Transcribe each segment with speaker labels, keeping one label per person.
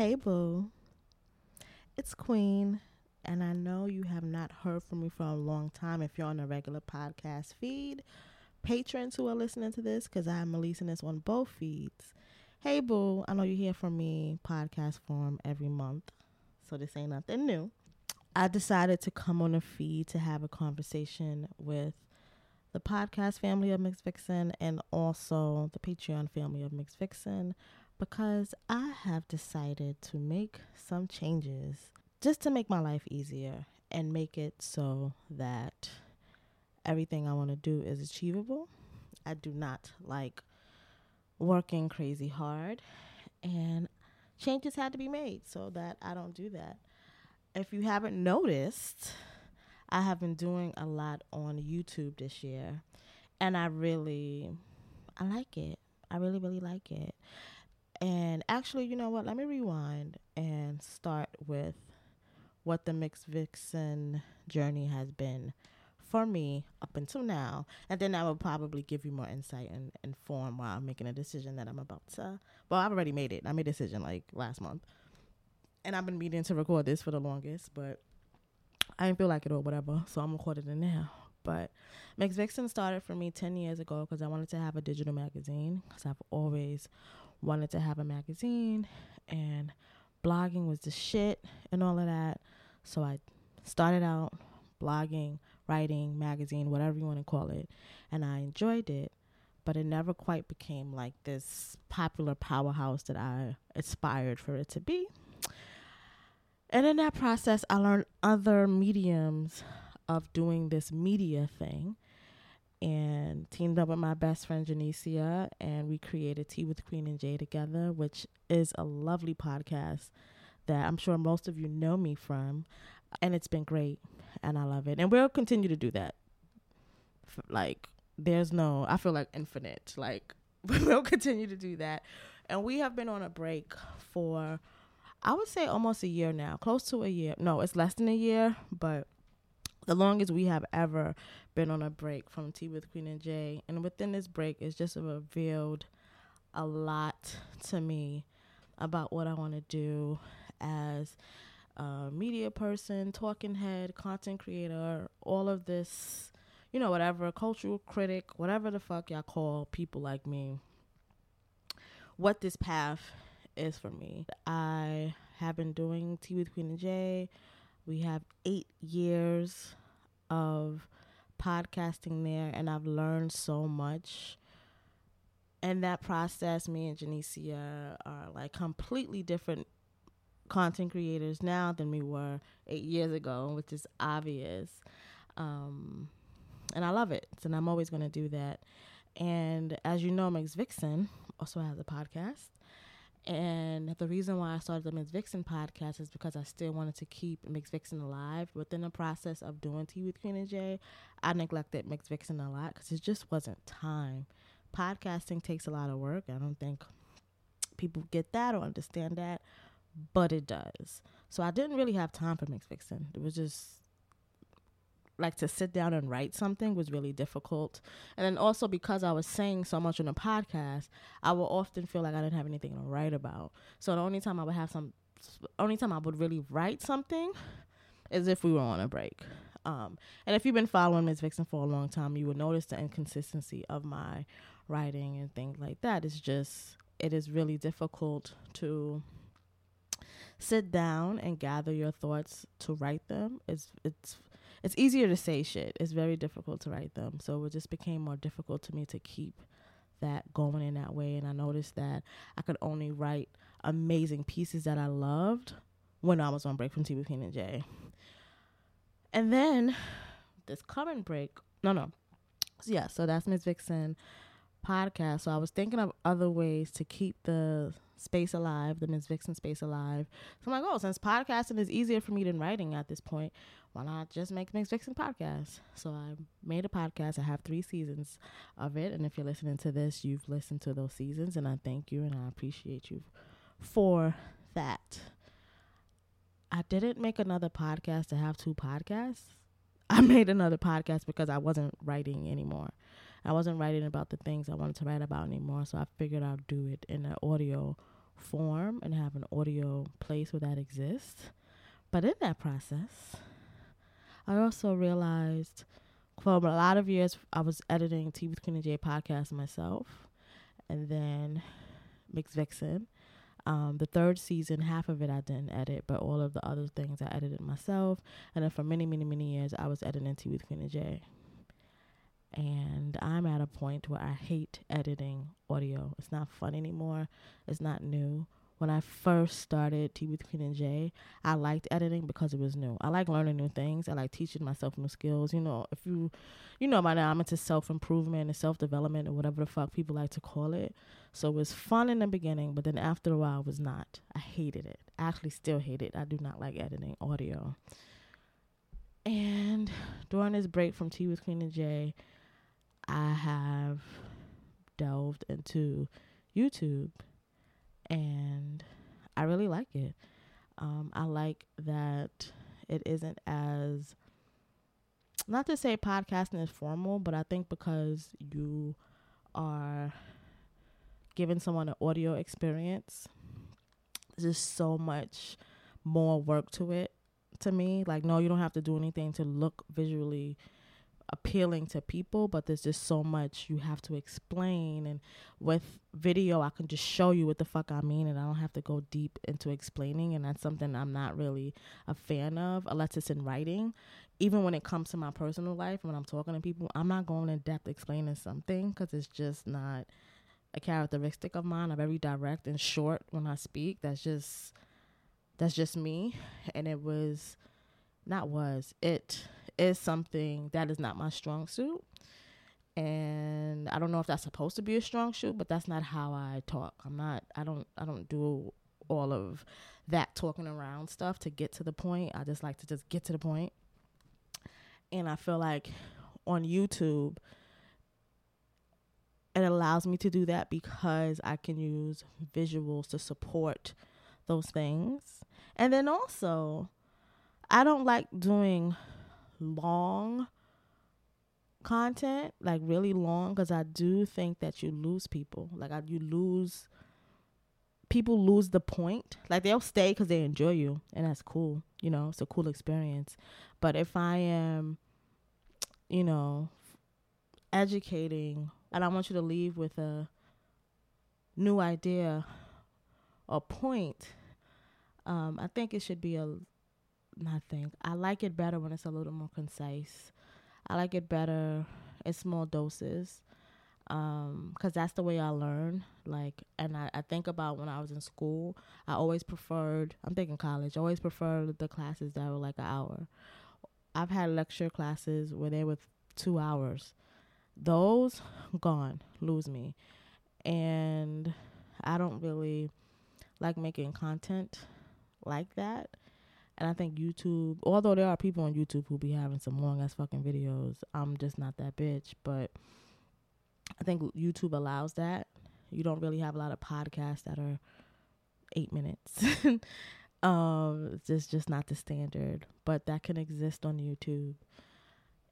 Speaker 1: Hey, boo. It's Queen, and I know you have not heard from me for a long time if you're on a regular podcast feed. Patrons who are listening to this, because I'm releasing this on both feeds. Hey, boo. I know you hear from me podcast form every month, so this ain't nothing new. I decided to come on a feed to have a conversation with the podcast family of Ms. Vixen and also the Patreon family of Ms. Vixen because I have decided to make some changes just to make my life easier and make it so that everything I want to do is achievable. I do not like working crazy hard and changes had to be made so that I don't do that. If you haven't noticed, I have been doing a lot on YouTube this year and I really I like it. I really really like it. And actually, you know what? Let me rewind and start with what the Ms. Vixen journey has been for me up until now. And then I will probably give you more insight and inform while I'm making a decision that I'm about to. Well, I've already made it. I made a decision like last month. And I've been meaning to record this for the longest, but I didn't feel like it or whatever. So I'm recording it now. But Ms. Vixen started for me 10 years ago because I wanted to have a digital magazine because I've always wanted to have a magazine and blogging was the shit and all of that. So I started out blogging, writing, magazine, whatever you want to call it, and I enjoyed it, but it never quite became like this popular powerhouse that I aspired for it to be. And in that process, I learned other mediums of doing this media thing and teamed up with my best friend Janicia, and we created Tea with Queen and Jay together, which is a lovely podcast that I'm sure most of you know me from, and it's been great, and I love it, and we'll continue to do that. Like, there's no, I feel like infinite. Like, we'll continue to do that, and we have been on a break for, I would say, almost a year now, close to a year. No, it's less than a year, but the longest we have ever been on a break from Tea with Queen and Jay. And within this break, it's just revealed a lot to me about what I want to do as a media person, talking head, content creator, all of this, you know, whatever, cultural critic, whatever the fuck y'all call people like me. What this path is for me. I have been doing Tea with Queen and Jay we have eight years of podcasting there, and I've learned so much. And that process, me and Janicia are like completely different content creators now than we were eight years ago, which is obvious. Um, and I love it. And I'm always going to do that. And as you know, Ms. Vixen also has a podcast. And the reason why I started the Ms. Vixen podcast is because I still wanted to keep Ms. Vixen alive. Within the process of doing Tea with Queen and Jay, I neglected Ms. Vixen a lot because it just wasn't time. Podcasting takes a lot of work. I don't think people get that or understand that, but it does. So I didn't really have time for Ms. Vixen. It was just like to sit down and write something was really difficult. And then also because I was saying so much on the podcast, I would often feel like I didn't have anything to write about. So the only time I would have some, only time I would really write something is if we were on a break. Um, and if you've been following Ms. Vixen for a long time, you would notice the inconsistency of my writing and things like that. It's just, it is really difficult to sit down and gather your thoughts to write them. It's, it's, it's easier to say shit. It's very difficult to write them. So it just became more difficult to me to keep that going in that way. And I noticed that I could only write amazing pieces that I loved when I was on break from Tea with Queen and Jay. And then this current break, no, no. So yeah, so that's Miss Vixen podcast. So I was thinking of other ways to keep the space alive, the Miss Vixen space alive. So I'm like, oh, since podcasting is easier for me than writing at this point, why not just make Miss Vixen podcast? So I made a podcast. I have three seasons of it. And if you're listening to this, you've listened to those seasons. And I thank you and I appreciate you for that. I didn't make another podcast to have two podcasts. I made another podcast because I wasn't writing anymore. I wasn't writing about the things I wanted to write about anymore. So I figured I'd do it in an audio form and have an audio place where that exists. But in that process, I also realized for a lot of years I was editing Tea with Queen and J podcast myself, and then Ms. Vixen. Um, the third season, half of it I didn't edit, but all of the other things I edited myself. And then for many, many, many years, I was editing Tea with Queen and J. And I'm at a point where I hate editing audio. It's not fun anymore. It's not new when I first started Tea with Queen and Jay, I liked editing because it was new. I like learning new things. I like teaching myself new skills. You know, if you, you know, by now I'm into self improvement and self development or whatever the fuck people like to call it. So it was fun in the beginning, but then after a while, it was not. I hated it. I actually still hate it. I do not like editing audio. And during this break from Tea with Queen and J, I have delved into YouTube and I really like it. Um, I like that it isn't as not to say podcasting is formal, but I think because you are giving someone an audio experience, there's just so much more work to it to me. Like, no, you don't have to do anything to look visually appealing to people, but there's just so much you have to explain. And with video, I can just show you what the fuck I mean, and I don't have to go deep into explaining. And that's something I'm not really a fan of, unless it's in writing. Even when it comes to my personal life, when I'm talking to people, I'm not going in depth explaining something because it's just not a characteristic of mine. I'm very direct and short when I speak. That's just that's just me. And it was not was it is something that is not my strong suit. And I don't know if that's supposed to be a strong suit, but that's not how I talk. I'm not I don't I don't do all of that talking around stuff to get to the point. I just like to just get to the point. And I feel like on YouTube it allows me to do that because I can use visuals to support those things. And then also, I don't like doing long content, like really long, because I do think that you lose people. Like I, you lose people lose the point. Like they'll stay because they enjoy you, and that's cool. You know, it's a cool experience. But if I am, you know, educating, and I want you to leave with a new idea or point, um, I think it should be a I think. I like it better when it's a little more concise. I like it better in small doses um because that's the way i learn like and I, I think about when i was in school i always preferred i'm thinking college I always preferred the classes that were like an hour. I've had lecture classes where they were two hours. Those gone lose me. And i don't really like making content like that and I think YouTube, although there are people on YouTube who be having some long ass fucking videos, I'm just not that bitch. But I think YouTube allows that. You don't really have a lot of podcasts that are eight minutes. um, it's just, just not the standard. But that can exist on YouTube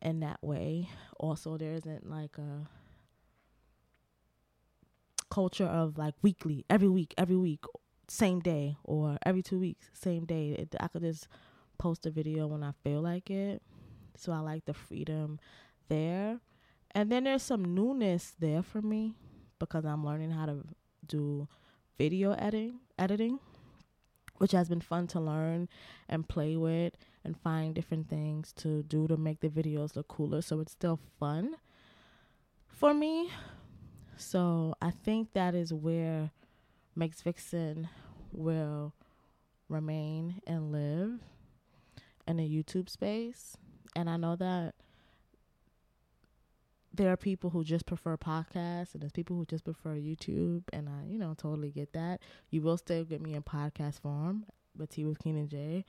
Speaker 1: in that way. Also, there isn't like a culture of like weekly, every week, every week, same day or every two weeks, same day. It, I could just post a video when I feel like it. So I like the freedom there. And then there's some newness there for me because I'm learning how to do video editing, editing, which has been fun to learn and play with and find different things to do to make the videos look cooler. So it's still fun for me. So I think that is where Ms. Vixen will remain and live in a YouTube space. And I know that there are people who just prefer podcasts and there's people who just prefer YouTube and I, you know, totally get that. You will still get me in podcast form with Tea with Queen and J.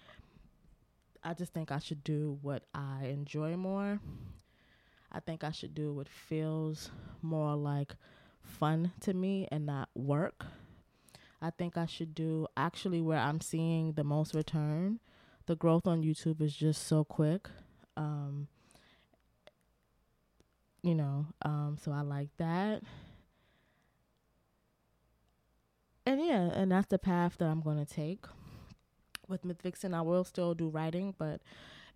Speaker 1: I just think I should do what I enjoy more. I think I should do what feels more like fun to me and not work. I think I should do actually where I'm seeing the most return. The growth on YouTube is just so quick. Um, you know, um, so I like that. and yeah, and that's the path that I'm going to take. With Ms. Vixen, I will still do writing, but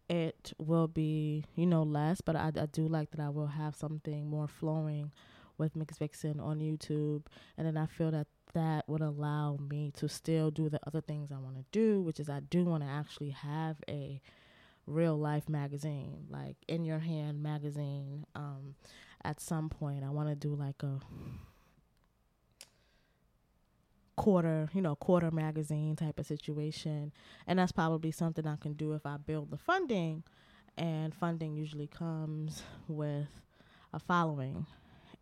Speaker 1: it will be, you know, less. But I, I do like that I will have something more flowing with Ms. Vixen on YouTube. And then I feel that that would allow me to still do the other things I want to do, which is I do want to actually have a real life magazine, like in your hand magazine. Um, at some point, I want to do like a quarter, you know, quarter magazine type of situation. And that's probably something I can do if I build the funding. And funding usually comes with a following.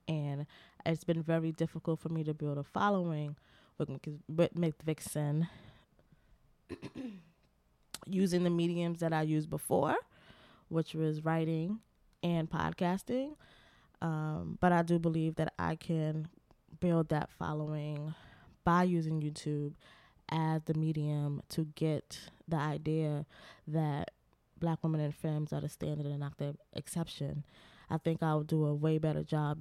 Speaker 1: And it's been very difficult for me to build a following with, with Ms. Vixen using the mediums that I used before, which was writing and podcasting. Um, but I do believe that I can build that following by using YouTube as the medium to get the idea that black women and femmes are the standard and not the exception. I think I'll do a way better job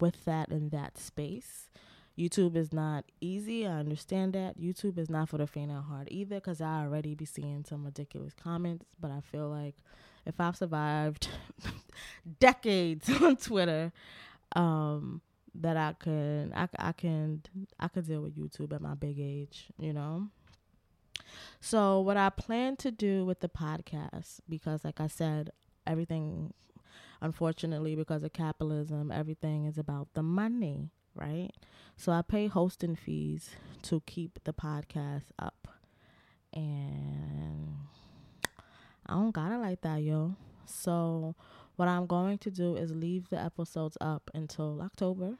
Speaker 1: with that in that space. YouTube is not easy. I understand that. YouTube is not for the faint of heart either because I already be seeing some ridiculous comments. But I feel like if I've survived decades on Twitter, um, that I can I, I can I could deal with YouTube at my big age, you know. So what I plan to do with the podcast because like I said everything unfortunately because of capitalism everything is about the money, right? So I pay hosting fees to keep the podcast up. And I don't got it like that, yo. So what I'm going to do is leave the episodes up until October.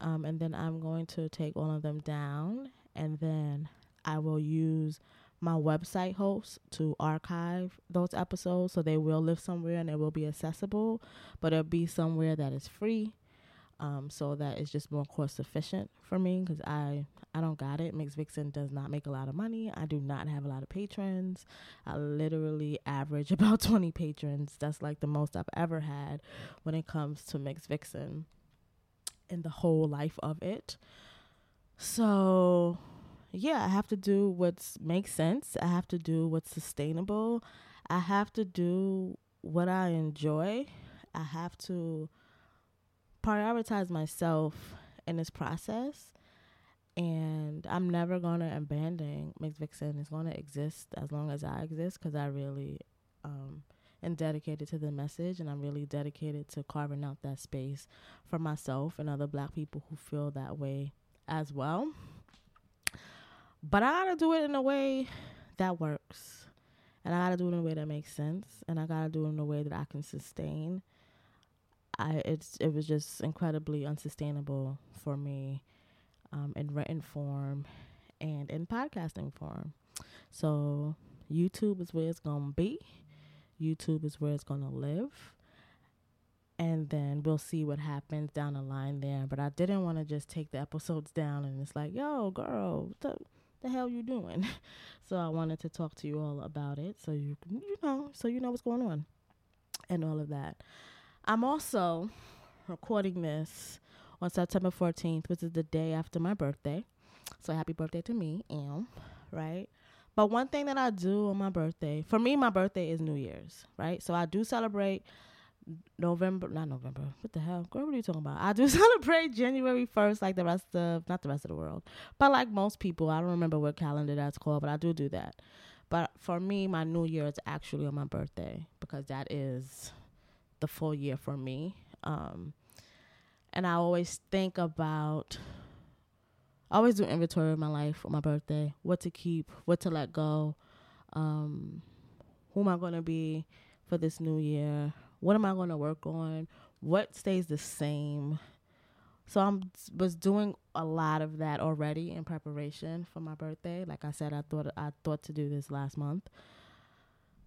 Speaker 1: Um, and then I'm going to take all of them down and then I will use my website host to archive those episodes so they will live somewhere and they will be accessible, but it'll be somewhere that is free. Um, so that is just more cost efficient for me because I I don't got it. Ms. Vixen does not make a lot of money. I do not have a lot of patrons. I literally average about 20 patrons. That's like the most I've ever had when it comes to Ms. Vixen in the whole life of it. So, yeah, I have to do what makes sense. I have to do what's sustainable. I have to do what I enjoy. I have to prioritize myself in this process and I'm never gonna abandon Ms. Vixen. It's gonna exist as long as I exist because I really um, am dedicated to the message, and I'm really dedicated to carving out that space for myself and other Black people who feel that way as well. But I gotta do it in a way that works, and I gotta do it in a way that makes sense, and I gotta do it in a way that I can sustain. I it's it was just incredibly unsustainable for me um, in written form and in podcasting form. So YouTube is where it's gonna be. YouTube is where it's gonna live. And then we'll see what happens down the line there. But I didn't want to just take the episodes down and it's like, yo, girl, what the, the hell you doing? so I wanted to talk to you all about it so you you know so you know what's going on and all of that. I'm also recording this on September 14th, which is the day after my birthday. So happy birthday to me, Am, right? But one thing that I do on my birthday, for me, my birthday is New Year's, right? So I do celebrate November, not November. What the hell, girl? What are you talking about? I do celebrate January first, like the rest of, not the rest of the world, but like most people. I don't remember what calendar that's called, but I do do that. But for me, my New Year is actually on my birthday because that is the full year for me. Um, and I always think about I always do inventory of my life on my birthday, what to keep, what to let go, um, who am I gonna be for this new year, what am I gonna work on, what stays the same. So I was doing a lot of that already in preparation for my birthday. Like I said, I thought I thought to do this last month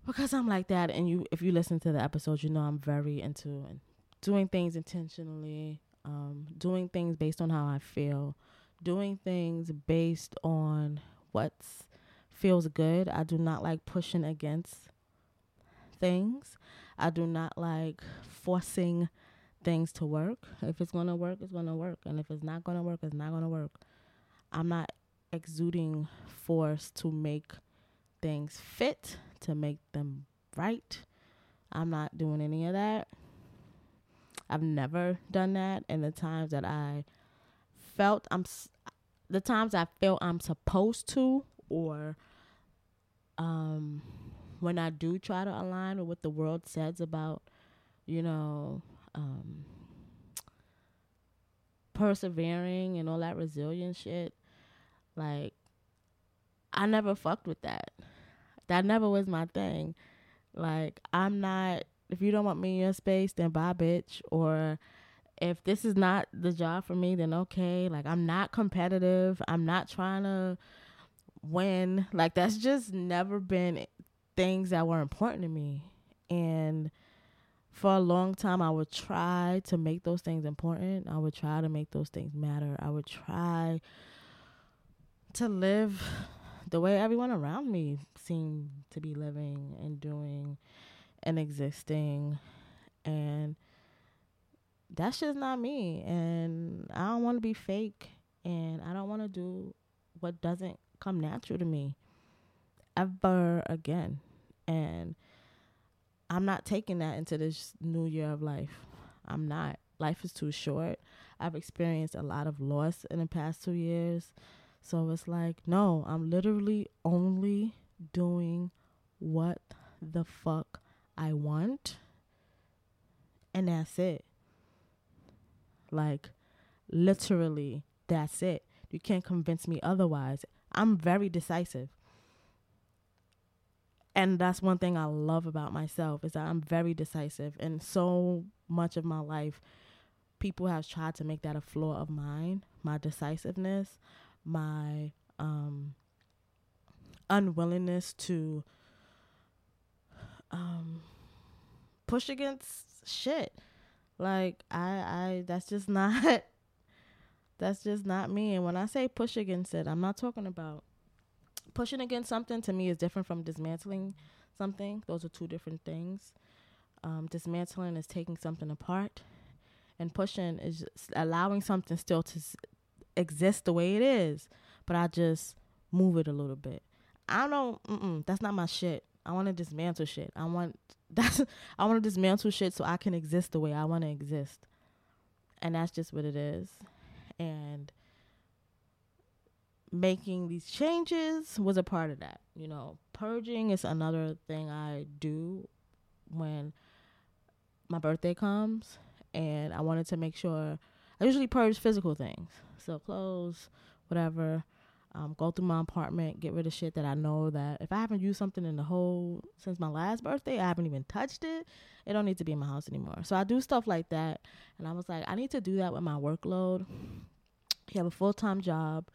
Speaker 1: because I'm like that. And you, if you listen to the episodes, you know I'm very into doing things intentionally, um, doing things based on how I feel, doing things based on what feels good. I do not like pushing against things. I do not like forcing things to work. If it's going to work, it's going to work. And if it's not going to work, it's not going to work. I'm not exuding force to make things fit, to make them right. I'm not doing any of that. I've never done that. And the times that I felt I'm, the times I felt I'm supposed to, or um, when I do try to align with what the world says about, you know, um, persevering and all that resilient shit, like I never fucked with that. That never was my thing. Like I'm not if you don't want me in your space, then bye bitch. Or if this is not the job for me, then okay. Like I'm not competitive. I'm not trying to win. Like that's just never been things that were important to me. And for a long time I would try to make those things important. I would try to make those things matter. I would try to live the way everyone around me seemed to be living and doing and existing and that's just not me and I don't want to be fake and I don't want to do what doesn't come natural to me ever again and I'm not taking that into this new year of life. I'm not. Life is too short. I've experienced a lot of loss in the past two years. So it's like, no, I'm literally only doing what the fuck I want. And that's it. Like, literally, that's it. You can't convince me otherwise. I'm very decisive and that's one thing I love about myself is that I'm very decisive. And so much of my life people have tried to make that a flaw of mine my decisiveness my um unwillingness to um push against shit. Like I I that's just not that's just not me. And when I say push against it I'm not talking about pushing against something to me is different from dismantling something. Those are two different things. Um, dismantling is taking something apart, and pushing is allowing something still to s- exist the way it is, but I just move it a little bit. I don't. That's not my shit. I want to dismantle shit. I want that's. I want to dismantle shit so I can exist the way I want to exist, and that's just what it is. And making these changes was a part of that. You know, purging is another thing I do when my birthday comes, and I wanted to make sure I usually purge physical things, so clothes, whatever. Um, go through my apartment, get rid of shit that I know that if I haven't used something in the whole since my last birthday, I haven't even touched it. It don't need to be in my house anymore. So I do stuff like that, and I was like, I need to do that with my workload. You have a full time job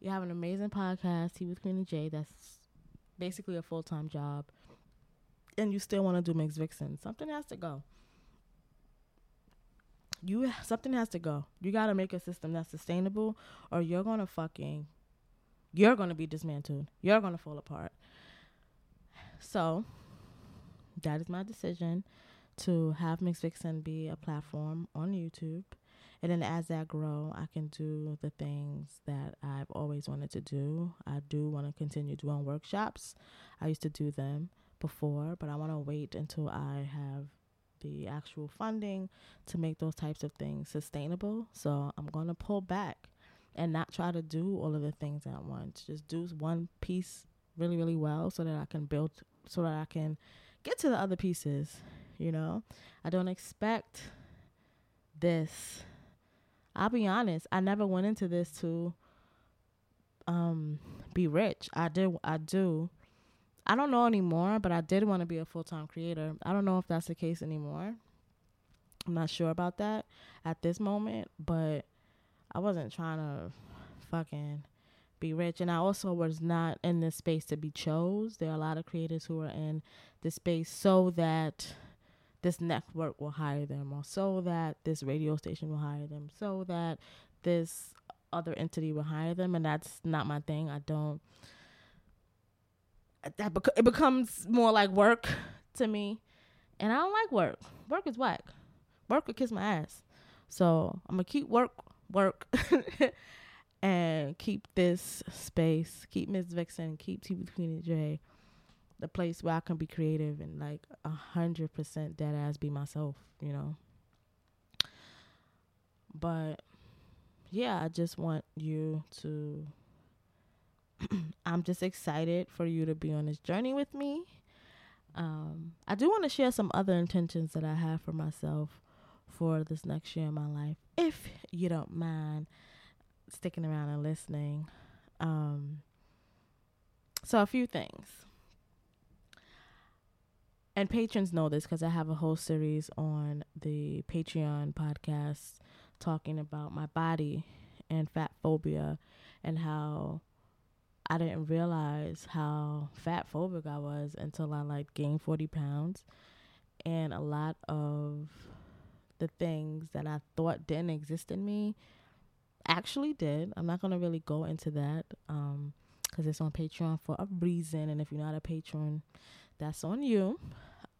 Speaker 1: you have an amazing podcast, Tea with Queen and Jay. That's basically a full time job, and you still want to do Ms. Vixen. Something has to go. You something has to go. You got to make a system that's sustainable, or you're gonna fucking, you're gonna be dismantled. You're gonna fall apart. So, that is my decision to have Ms. Vixen be a platform on YouTube and then as I grow, I can do the things that I've always wanted to do. I do want to continue doing workshops. I used to do them before, but I want to wait until I have the actual funding to make those types of things sustainable. So I'm going to pull back and not try to do all of the things at once. Just do one piece really, really well so that I can build, so that I can get to the other pieces. You know, I don't expect this I'll be honest, I never went into this to um be rich. I did I do. I don't know anymore, but I did want to be a full-time creator. I don't know if that's the case anymore. I'm not sure about that at this moment, but I wasn't trying to fucking be rich and I also was not in this space to be chose. There are a lot of creators who are in this space so that this network will hire them or so that this radio station will hire them so that this other entity will hire them and that's not my thing. I don't uh, that bec- it becomes more like work to me. And i don't like work. Work is whack. Work will kiss my ass. So i'm gonna keep work work and keep this space, keep ms Vixen, keep Tea with Queen J, the place where I can be creative and like a hundred percent dead ass be myself, you know. But yeah, I just want you to. I'm just excited for you to be on this journey with me. Um, I do want to share some other intentions that I have for myself for this next year in my life, if you don't mind sticking around and listening. Um, so, a few things. And patrons know this because I have a whole series on the Patreon podcast talking about my body and fat phobia and how I didn't realize how fat phobic I was until I like gained 40 pounds. And a lot of the things that I thought didn't exist in me actually did. I'm not going to really go into that um cuz it's on Patreon for a reason and if you're not a patron, that's on you.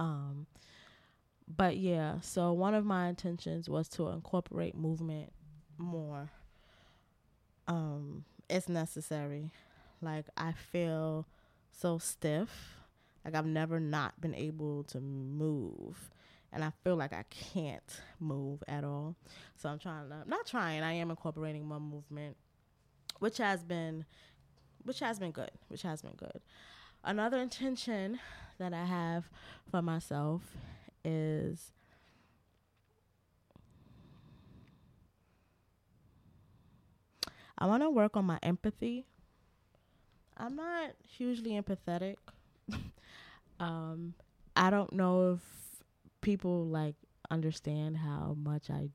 Speaker 1: Um but yeah, so one of my intentions was to incorporate movement more. Um it's necessary. Like I feel so stiff. Like I've never not been able to move and I feel like I can't move at all. So I'm trying to not trying, I am incorporating more movement, which has been which has been good, which has been good. Another intention that I have for myself is I want to work on my empathy. I'm not hugely empathetic. um, I don't know if people like understand how much I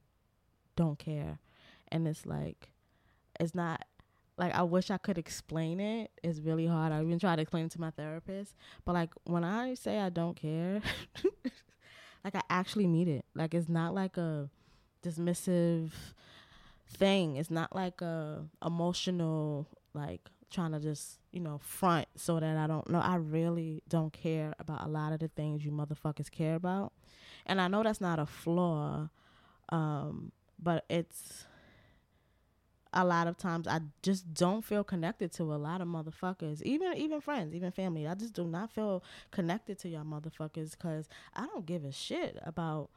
Speaker 1: don't care. And it's like it's not like I wish I could explain it. It's really hard. I even tried to explain it to my therapist. But like when I say I don't care, like I actually mean it. Like it's not like a dismissive thing. It's not like a emotional like trying to just, you know, front so that I don't know. I really don't care about a lot of the things you motherfuckers care about. And I know that's not a flaw, um, but it's a lot of times I just don't feel connected to a lot of motherfuckers, even even friends, even family. I just do not feel connected to y'all motherfuckers because I don't give a shit about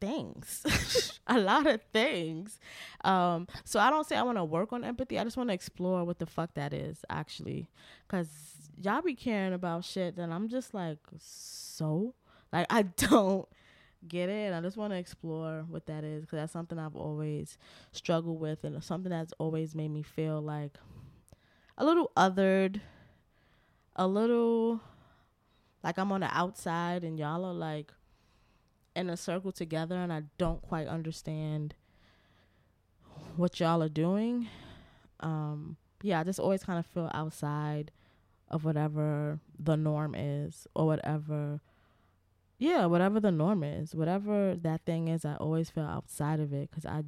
Speaker 1: things, a lot of things. Um, so I don't say I want to work on empathy. I just want to explore what the fuck that is actually, because y'all be caring about shit, and I'm just like, so like I don't get it. I just want to explore what that is because that's something I've always struggled with, and something that's always made me feel like a little othered, a little like I'm on the outside, and y'all are like in a circle together, and I don't quite understand what y'all are doing. Um, yeah, I just always kind of feel outside of whatever the norm is or whatever yeah, whatever the norm is, whatever that thing is, I always feel outside of it because I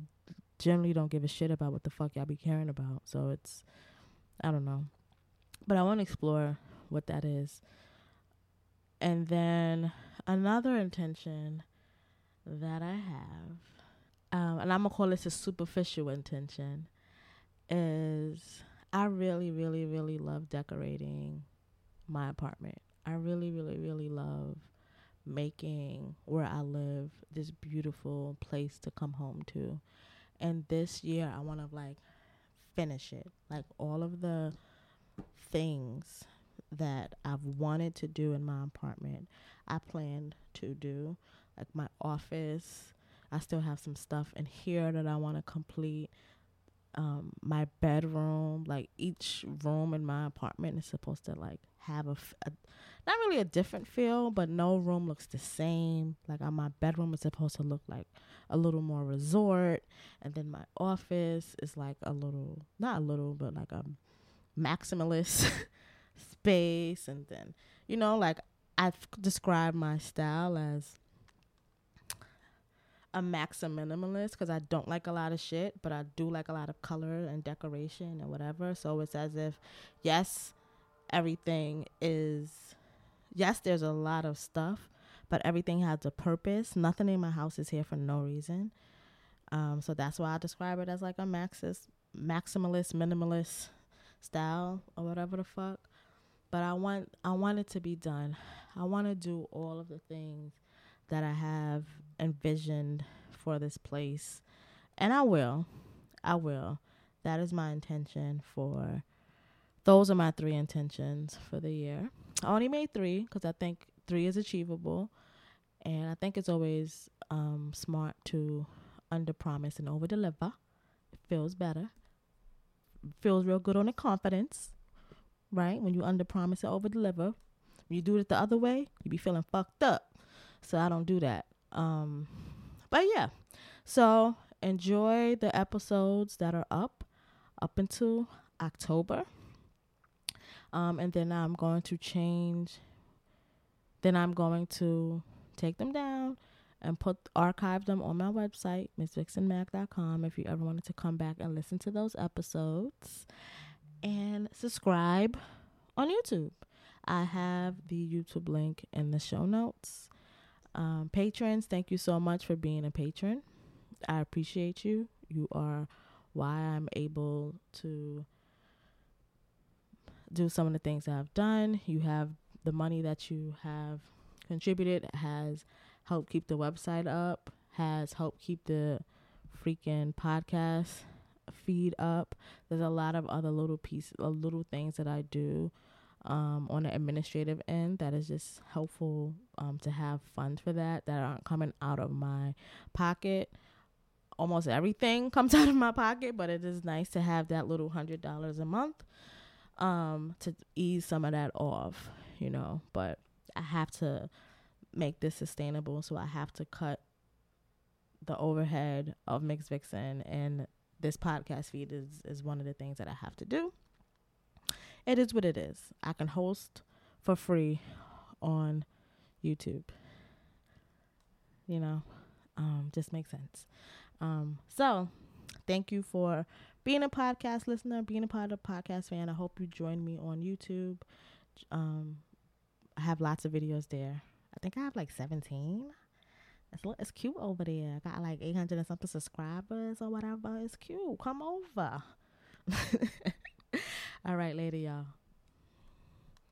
Speaker 1: generally don't give a shit about what the fuck y'all be caring about. So it's, I don't know. But I want to explore what that is. And then another intention that I have, um, and I'm going to call this a superficial intention, is I really, really, really love decorating my apartment. I really, really, really love making where I live this beautiful place to come home to. And this year I want to like finish it. Like all of the things that I've wanted to do in my apartment, I planned to do. Like my office, I still have some stuff in here that I want to complete. Um, my bedroom, like each room in my apartment is supposed to like have a, a not really a different feel, but no room looks the same. Like uh, my bedroom is supposed to look like a little more resort, and then my office is like a little, not a little, but like a maximalist space. And then, you know, like I've described my style as a maxim minimalist because I don't like a lot of shit, but I do like a lot of color and decoration and whatever. So it's as if, yes, everything is yes, there's a lot of stuff, but everything has a purpose. Nothing in my house is here for no reason. Um, so that's why I describe it as like a maxis maximalist, minimalist style or whatever the fuck. But I want I want it to be done. I want to do all of the things that I have envisioned for this place. And I will. I will. That is my intention for those are my three intentions for the year. I only made 3 cuz I think 3 is achievable. And I think it's always um, smart to under promise and over deliver. It feels better. Feels real good on the confidence, right? When you under promise and over deliver. When you do it the other way, you be feeling fucked up. So I don't do that. Um, but yeah, so enjoy the episodes that are up up until October. Um, and then I'm going to change. Then I'm going to take them down and put archive them on my website, missvixenmag.com, if you ever wanted to come back and listen to those episodes. And subscribe on YouTube. I have the YouTube link in the show notes. Um, patrons, thank you so much for being a patron. I appreciate you. You are why I'm able to do some of the things I've done. You have the money that you have contributed has helped keep the website up, has helped keep the freaking podcast feed up. There's a lot of other little pieces, uh, little things that I do um, on the administrative end that is just helpful um, to have funds for that that aren't coming out of my pocket. Almost everything comes out of my pocket, but it is nice to have that little hundred dollars a month um, to ease some of that off, you know. But I have to make this sustainable, so I have to cut the overhead of Ms. Vixen and this podcast feed is is one of the things that I have to do it is what it is. I can host for free on YouTube. You know, um, just makes sense. Um, so thank you for being a podcast listener, being a part of podcast fan. I hope you join me on YouTube. Um, I have lots of videos there. I think I have like 17. It's, it's cute over there. I got like 800 and something subscribers or whatever. It's cute. Come over. All right, later, y'all.